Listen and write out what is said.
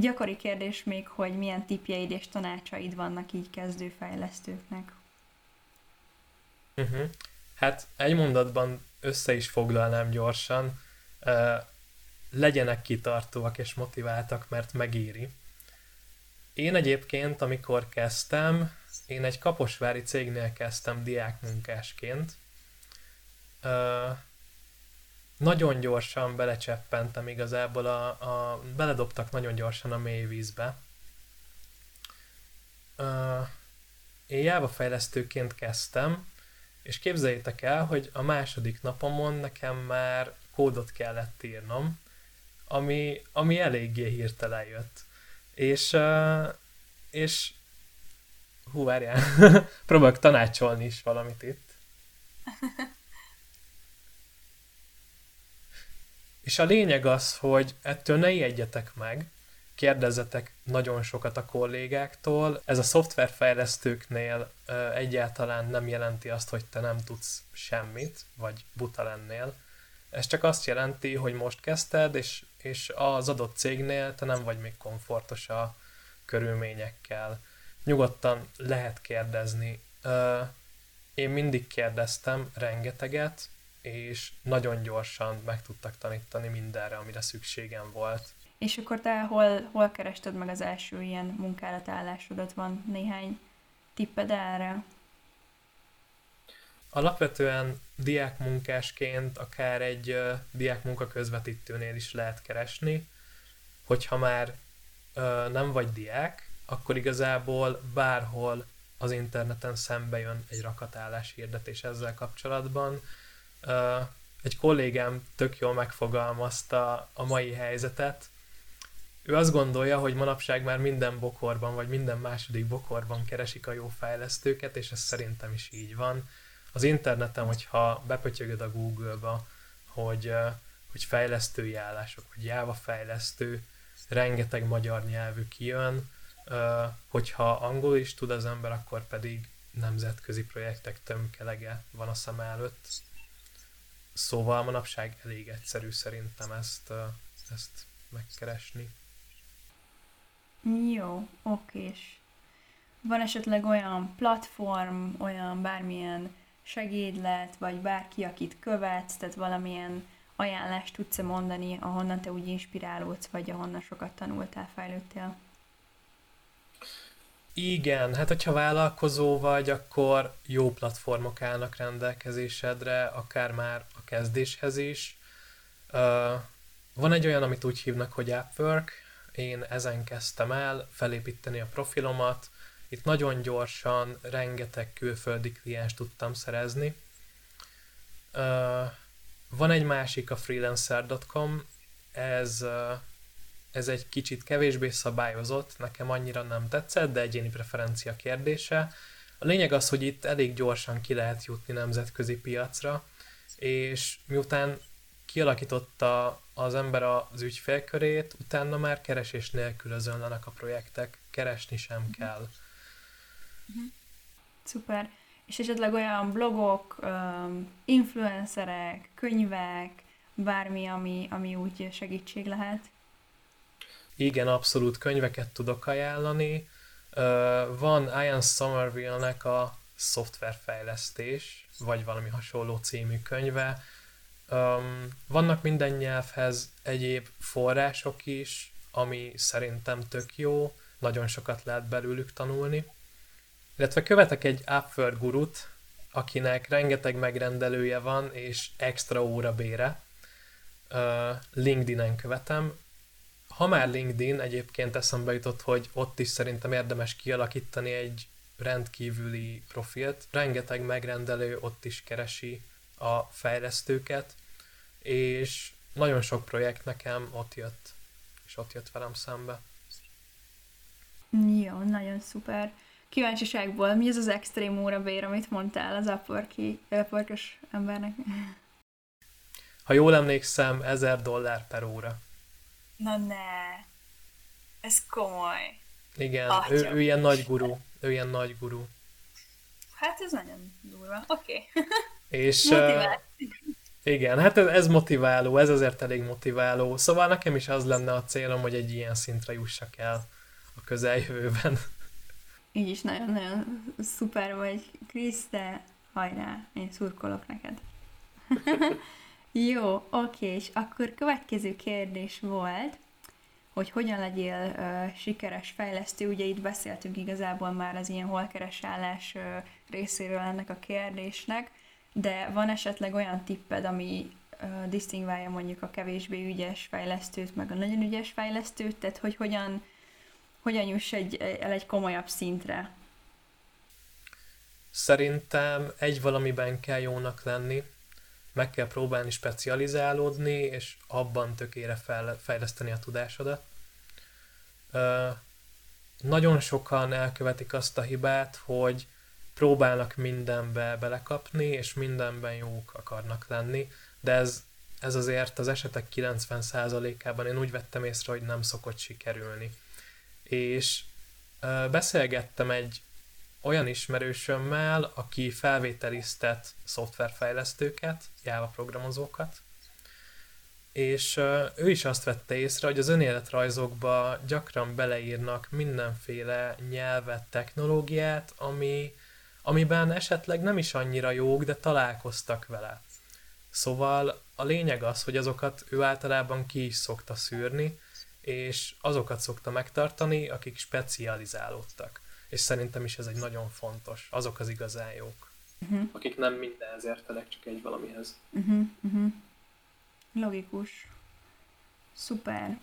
egy gyakori kérdés még, hogy milyen tipjeid és tanácsaid vannak így kezdőfejlesztőknek. Uh-huh. Hát egy mondatban össze is foglalnám gyorsan. Uh, legyenek kitartóak és motiváltak, mert megéri. Én egyébként, amikor kezdtem, én egy kaposvári cégnél kezdtem diákmunkásként. Uh, nagyon gyorsan belecseppentem igazából, a, a, beledobtak nagyon gyorsan a mély vízbe. Uh, én Java fejlesztőként kezdtem, és képzeljétek el, hogy a második napomon nekem már kódot kellett írnom, ami, ami eléggé hirtelen jött. És, uh, és hú, várjál, próbálok tanácsolni is valamit itt. És a lényeg az, hogy ettől ne ijedjetek meg, kérdezzetek nagyon sokat a kollégáktól. Ez a szoftverfejlesztőknél egyáltalán nem jelenti azt, hogy te nem tudsz semmit, vagy buta lennél. Ez csak azt jelenti, hogy most kezdted, és, és az adott cégnél te nem vagy még komfortos a körülményekkel. Nyugodtan lehet kérdezni. Én mindig kérdeztem rengeteget, és nagyon gyorsan meg tudtak tanítani mindenre, amire szükségem volt. És akkor te hol, hol kerested meg az első ilyen munkálatállásodat? Van néhány tipped erre? Alapvetően diákmunkásként akár egy uh, diákmunka közvetítőnél is lehet keresni, hogyha már uh, nem vagy diák, akkor igazából bárhol az interneten szembe jön egy rakatállás hirdetés ezzel kapcsolatban, egy kollégám tök jól megfogalmazta a mai helyzetet. Ő azt gondolja, hogy manapság már minden bokorban, vagy minden második bokorban keresik a jó fejlesztőket, és ez szerintem is így van. Az interneten, hogyha bepötyögöd a Google-ba, hogy, hogy fejlesztői állások, vagy Java fejlesztő, rengeteg magyar nyelvű kijön, hogyha angol is tud az ember, akkor pedig nemzetközi projektek tömkelege van a szem előtt. Szóval manapság elég egyszerű szerintem ezt, ezt megkeresni. Jó, okés. Van esetleg olyan platform, olyan bármilyen segédlet, vagy bárki, akit követsz, tehát valamilyen ajánlást tudsz-e mondani, ahonnan te úgy inspirálódsz, vagy ahonnan sokat tanultál, fejlődtél? Igen, hát hogyha vállalkozó vagy, akkor jó platformok állnak rendelkezésedre, akár már a kezdéshez is. Uh, van egy olyan, amit úgy hívnak, hogy Appwork, én ezen kezdtem el felépíteni a profilomat, itt nagyon gyorsan rengeteg külföldi kliens tudtam szerezni. Uh, van egy másik, a freelancer.com, ez uh, ez egy kicsit kevésbé szabályozott, nekem annyira nem tetszett, de egyéni preferencia kérdése. A lényeg az, hogy itt elég gyorsan ki lehet jutni nemzetközi piacra, és miután kialakította az ember az ügyfélkörét, utána már keresés nélkül özönlenek a projektek, keresni sem uh-huh. kell. Uh-huh. Szuper. És esetleg olyan blogok, influencerek, könyvek, bármi, ami, ami úgy segítség lehet? Igen, abszolút könyveket tudok ajánlani. Van Ian Somerville-nek a szoftverfejlesztés, vagy valami hasonló című könyve. Vannak minden nyelvhez egyéb források is, ami szerintem tök jó, nagyon sokat lehet belőlük tanulni. Illetve követek egy Upwork gurut, akinek rengeteg megrendelője van, és extra óra bére. LinkedIn-en követem, ha már LinkedIn, egyébként eszembe jutott, hogy ott is szerintem érdemes kialakítani egy rendkívüli profilt. Rengeteg megrendelő ott is keresi a fejlesztőket, és nagyon sok projekt nekem ott jött, és ott jött velem szembe. Jó, nagyon szuper. Kíváncsiságból, mi az az extrém óra bér, amit mondtál az Upworki, embernek? Ha jól emlékszem, 1000 dollár per óra. Na ne. Ez komoly. Igen, ő, ő ilyen nagy gurú. Ő ilyen nagy gurú. Hát ez nagyon durva. Oké. Okay. És uh, Igen, hát ez, ez motiváló, ez azért elég motiváló. Szóval nekem is az lenne a célom, hogy egy ilyen szintre jussak el a közeljövőben. Így is nagyon-nagyon szuper vagy, Krisz, de hajrá, én szurkolok neked. Jó, oké, és akkor következő kérdés volt, hogy hogyan legyél uh, sikeres fejlesztő. Ugye itt beszéltünk igazából már az ilyen holkeresállás uh, részéről ennek a kérdésnek, de van esetleg olyan tipped, ami uh, disztingválja mondjuk a kevésbé ügyes fejlesztőt, meg a nagyon ügyes fejlesztőt, tehát hogy hogyan, hogyan juss egy, el egy komolyabb szintre? Szerintem egy valamiben kell jónak lenni, meg kell próbálni specializálódni, és abban tökére fel, fejleszteni a tudásodat. Nagyon sokan elkövetik azt a hibát, hogy próbálnak mindenbe belekapni, és mindenben jók akarnak lenni, de ez, ez azért az esetek 90%-ában én úgy vettem észre, hogy nem szokott sikerülni. És beszélgettem egy olyan ismerősömmel, aki felvételiztet szoftverfejlesztőket, Java programozókat, és ő is azt vette észre, hogy az önéletrajzokba gyakran beleírnak mindenféle nyelvet, technológiát, ami, amiben esetleg nem is annyira jók, de találkoztak vele. Szóval a lényeg az, hogy azokat ő általában ki is szokta szűrni, és azokat szokta megtartani, akik specializálódtak és szerintem is ez egy nagyon fontos. Azok az igazán jók. Uh-huh. Akik nem mindenhez értelek, csak egy valamihez. Uh-huh, uh-huh. Logikus. Szuper.